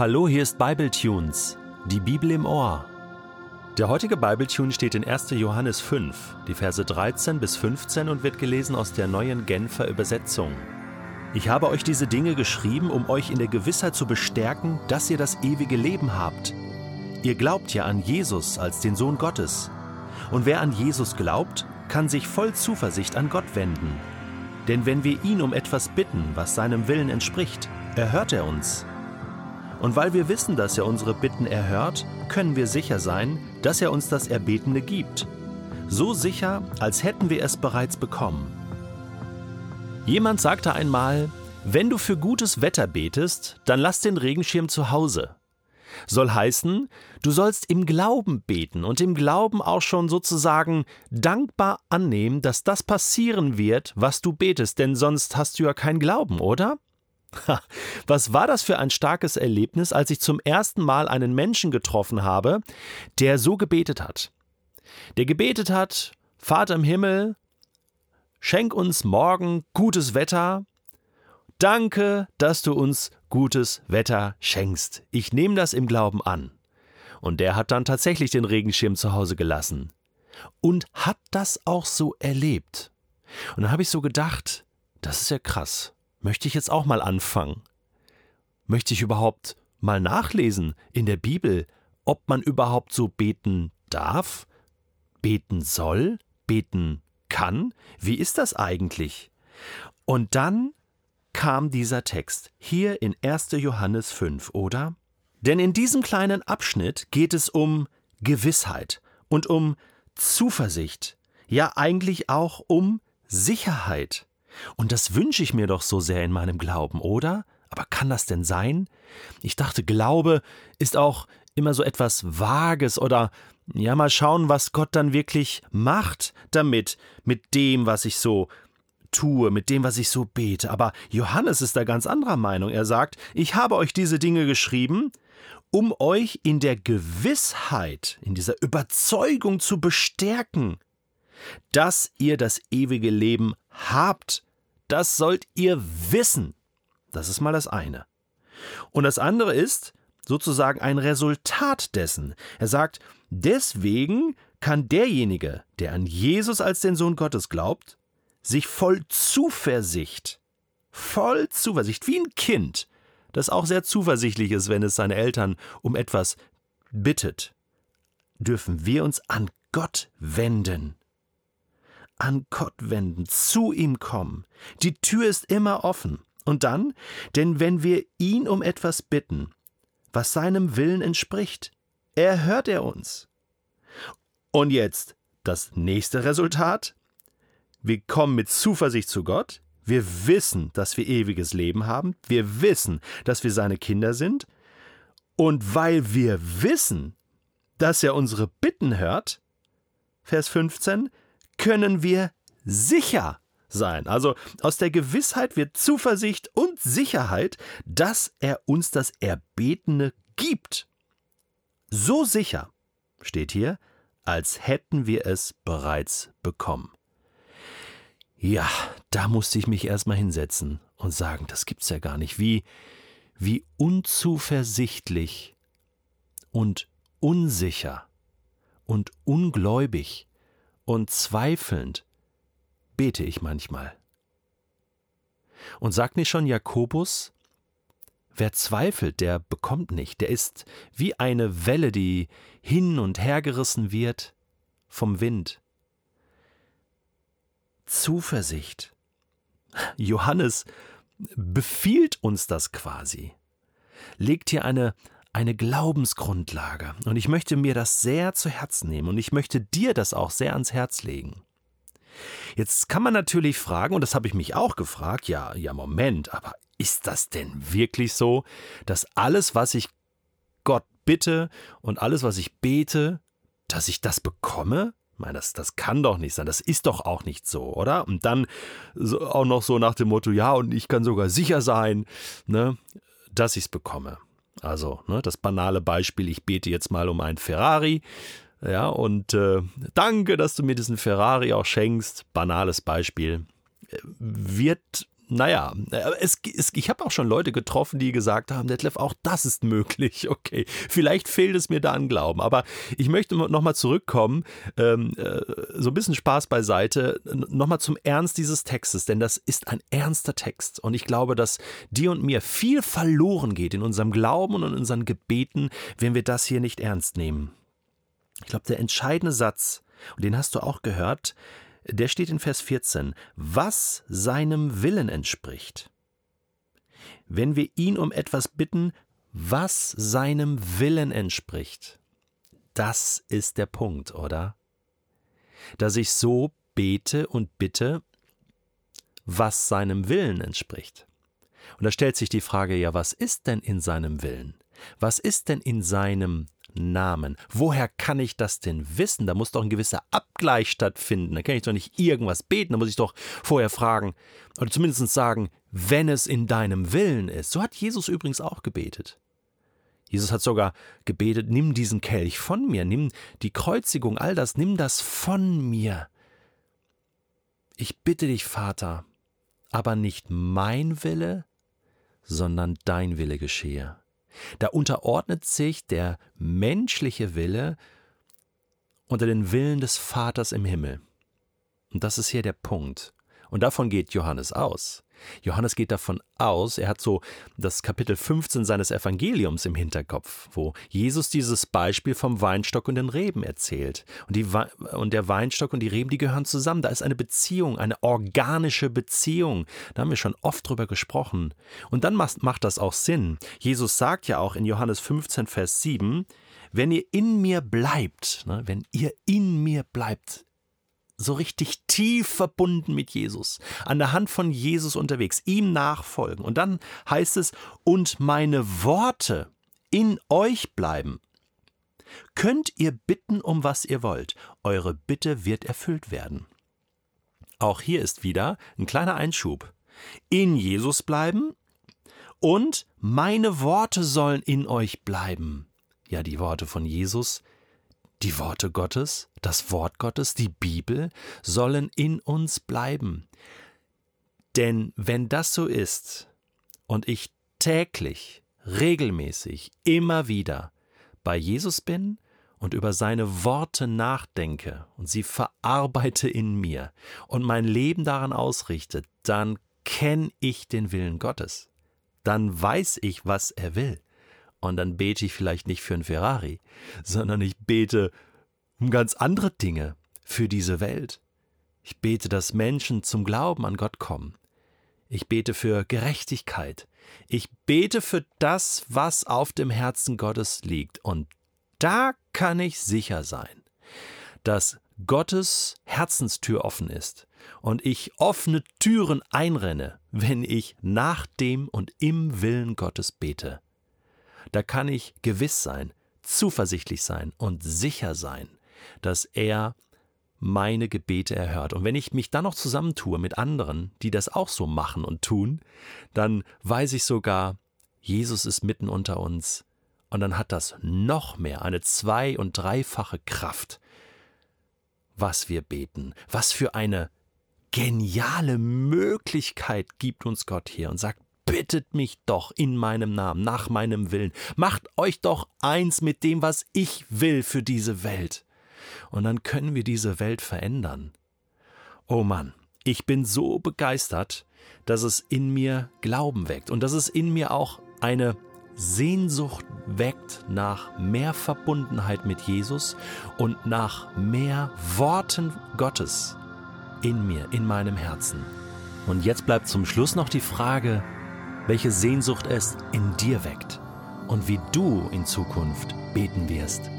Hallo, hier ist Bibletunes, die Bibel im Ohr. Der heutige Bibletune steht in 1. Johannes 5, die Verse 13 bis 15 und wird gelesen aus der neuen Genfer Übersetzung. Ich habe euch diese Dinge geschrieben, um euch in der Gewissheit zu bestärken, dass ihr das ewige Leben habt. Ihr glaubt ja an Jesus als den Sohn Gottes. Und wer an Jesus glaubt, kann sich voll Zuversicht an Gott wenden. Denn wenn wir ihn um etwas bitten, was seinem Willen entspricht, erhört er uns. Und weil wir wissen, dass er unsere Bitten erhört, können wir sicher sein, dass er uns das Erbetene gibt. So sicher, als hätten wir es bereits bekommen. Jemand sagte einmal, wenn du für gutes Wetter betest, dann lass den Regenschirm zu Hause. Soll heißen, du sollst im Glauben beten und im Glauben auch schon sozusagen dankbar annehmen, dass das passieren wird, was du betest, denn sonst hast du ja keinen Glauben, oder? Was war das für ein starkes Erlebnis, als ich zum ersten Mal einen Menschen getroffen habe, der so gebetet hat. Der gebetet hat, Vater im Himmel, schenk uns morgen gutes Wetter. Danke, dass du uns gutes Wetter schenkst. Ich nehme das im Glauben an. Und der hat dann tatsächlich den Regenschirm zu Hause gelassen. Und hat das auch so erlebt. Und dann habe ich so gedacht, das ist ja krass möchte ich jetzt auch mal anfangen. Möchte ich überhaupt mal nachlesen in der Bibel, ob man überhaupt so beten darf, beten soll, beten kann? Wie ist das eigentlich? Und dann kam dieser Text hier in 1. Johannes 5, oder? Denn in diesem kleinen Abschnitt geht es um Gewissheit und um Zuversicht, ja eigentlich auch um Sicherheit. Und das wünsche ich mir doch so sehr in meinem Glauben, oder? Aber kann das denn sein? Ich dachte, Glaube ist auch immer so etwas Vages oder ja, mal schauen, was Gott dann wirklich macht damit, mit dem, was ich so tue, mit dem, was ich so bete. Aber Johannes ist da ganz anderer Meinung. Er sagt, ich habe euch diese Dinge geschrieben, um euch in der Gewissheit, in dieser Überzeugung zu bestärken, dass ihr das ewige Leben habt. Das sollt ihr wissen. Das ist mal das eine. Und das andere ist sozusagen ein Resultat dessen. Er sagt, deswegen kann derjenige, der an Jesus als den Sohn Gottes glaubt, sich voll Zuversicht, voll Zuversicht, wie ein Kind, das auch sehr zuversichtlich ist, wenn es seine Eltern um etwas bittet, dürfen wir uns an Gott wenden an Gott wenden, zu ihm kommen. Die Tür ist immer offen. Und dann, denn wenn wir ihn um etwas bitten, was seinem Willen entspricht, erhört er uns. Und jetzt das nächste Resultat. Wir kommen mit Zuversicht zu Gott. Wir wissen, dass wir ewiges Leben haben. Wir wissen, dass wir seine Kinder sind. Und weil wir wissen, dass er unsere Bitten hört, Vers 15, können wir sicher sein. Also aus der Gewissheit wird Zuversicht und Sicherheit, dass er uns das Erbetene gibt. So sicher, steht hier, als hätten wir es bereits bekommen. Ja, da musste ich mich erstmal hinsetzen und sagen, das gibt's ja gar nicht. Wie, wie unzuversichtlich und unsicher und ungläubig und zweifelnd bete ich manchmal. Und sagt nicht schon Jakobus, wer zweifelt, der bekommt nicht, der ist wie eine Welle, die hin und her gerissen wird vom Wind. Zuversicht. Johannes befiehlt uns das quasi, legt hier eine, eine Glaubensgrundlage. Und ich möchte mir das sehr zu Herzen nehmen und ich möchte dir das auch sehr ans Herz legen. Jetzt kann man natürlich fragen, und das habe ich mich auch gefragt, ja, ja, Moment, aber ist das denn wirklich so, dass alles, was ich Gott bitte und alles, was ich bete, dass ich das bekomme? Ich meine, das, das kann doch nicht sein. Das ist doch auch nicht so, oder? Und dann auch noch so nach dem Motto, ja, und ich kann sogar sicher sein, ne, dass ich es bekomme. Also ne, das banale Beispiel, ich bete jetzt mal um ein Ferrari. Ja, und äh, danke, dass du mir diesen Ferrari auch schenkst. Banales Beispiel. Wird naja, äh, es, es, ich habe auch schon Leute getroffen, die gesagt haben, Detlef, auch das ist möglich. Okay, vielleicht fehlt es mir da an Glauben. Aber ich möchte nochmal zurückkommen, ähm, äh, so ein bisschen Spaß beiseite, nochmal zum Ernst dieses Textes, denn das ist ein ernster Text. Und ich glaube, dass dir und mir viel verloren geht in unserem Glauben und in unseren Gebeten, wenn wir das hier nicht ernst nehmen. Ich glaube, der entscheidende Satz, und den hast du auch gehört, der steht in Vers 14, was seinem Willen entspricht. Wenn wir ihn um etwas bitten, was seinem Willen entspricht. Das ist der Punkt, oder? Dass ich so bete und bitte, was seinem Willen entspricht. Und da stellt sich die Frage, ja, was ist denn in seinem Willen? Was ist denn in seinem Namen. Woher kann ich das denn wissen? Da muss doch ein gewisser Abgleich stattfinden. Da kann ich doch nicht irgendwas beten. Da muss ich doch vorher fragen oder zumindest sagen, wenn es in deinem Willen ist. So hat Jesus übrigens auch gebetet. Jesus hat sogar gebetet, nimm diesen Kelch von mir, nimm die Kreuzigung, all das, nimm das von mir. Ich bitte dich, Vater, aber nicht mein Wille, sondern dein Wille geschehe. Da unterordnet sich der menschliche Wille unter den Willen des Vaters im Himmel. Und das ist hier der Punkt. Und davon geht Johannes aus. Johannes geht davon aus, er hat so das Kapitel 15 seines Evangeliums im Hinterkopf, wo Jesus dieses Beispiel vom Weinstock und den Reben erzählt. Und, die, und der Weinstock und die Reben, die gehören zusammen. Da ist eine Beziehung, eine organische Beziehung. Da haben wir schon oft drüber gesprochen. Und dann macht, macht das auch Sinn. Jesus sagt ja auch in Johannes 15, Vers 7, wenn ihr in mir bleibt, ne, wenn ihr in mir bleibt, so richtig tief verbunden mit Jesus, an der Hand von Jesus unterwegs, ihm nachfolgen. Und dann heißt es, und meine Worte in euch bleiben. Könnt ihr bitten, um was ihr wollt, eure Bitte wird erfüllt werden. Auch hier ist wieder ein kleiner Einschub. In Jesus bleiben und meine Worte sollen in euch bleiben. Ja, die Worte von Jesus, die Worte Gottes, das Wort Gottes, die Bibel sollen in uns bleiben. Denn wenn das so ist und ich täglich, regelmäßig, immer wieder bei Jesus bin und über seine Worte nachdenke und sie verarbeite in mir und mein Leben daran ausrichte, dann kenne ich den Willen Gottes. Dann weiß ich, was er will. Und dann bete ich vielleicht nicht für ein Ferrari, sondern ich bete um ganz andere Dinge für diese Welt. Ich bete, dass Menschen zum Glauben an Gott kommen. Ich bete für Gerechtigkeit. Ich bete für das, was auf dem Herzen Gottes liegt. Und da kann ich sicher sein, dass Gottes Herzenstür offen ist und ich offene Türen einrenne, wenn ich nach dem und im Willen Gottes bete da kann ich gewiss sein, zuversichtlich sein und sicher sein, dass er meine Gebete erhört. Und wenn ich mich dann noch zusammentue mit anderen, die das auch so machen und tun, dann weiß ich sogar, Jesus ist mitten unter uns. Und dann hat das noch mehr, eine zwei- und dreifache Kraft, was wir beten, was für eine geniale Möglichkeit gibt uns Gott hier und sagt, bittet mich doch in meinem Namen, nach meinem Willen. Macht euch doch eins mit dem, was ich will für diese Welt. Und dann können wir diese Welt verändern. Oh Mann, ich bin so begeistert, dass es in mir Glauben weckt und dass es in mir auch eine Sehnsucht weckt nach mehr Verbundenheit mit Jesus und nach mehr Worten Gottes in mir, in meinem Herzen. Und jetzt bleibt zum Schluss noch die Frage, welche Sehnsucht es in dir weckt und wie du in Zukunft beten wirst.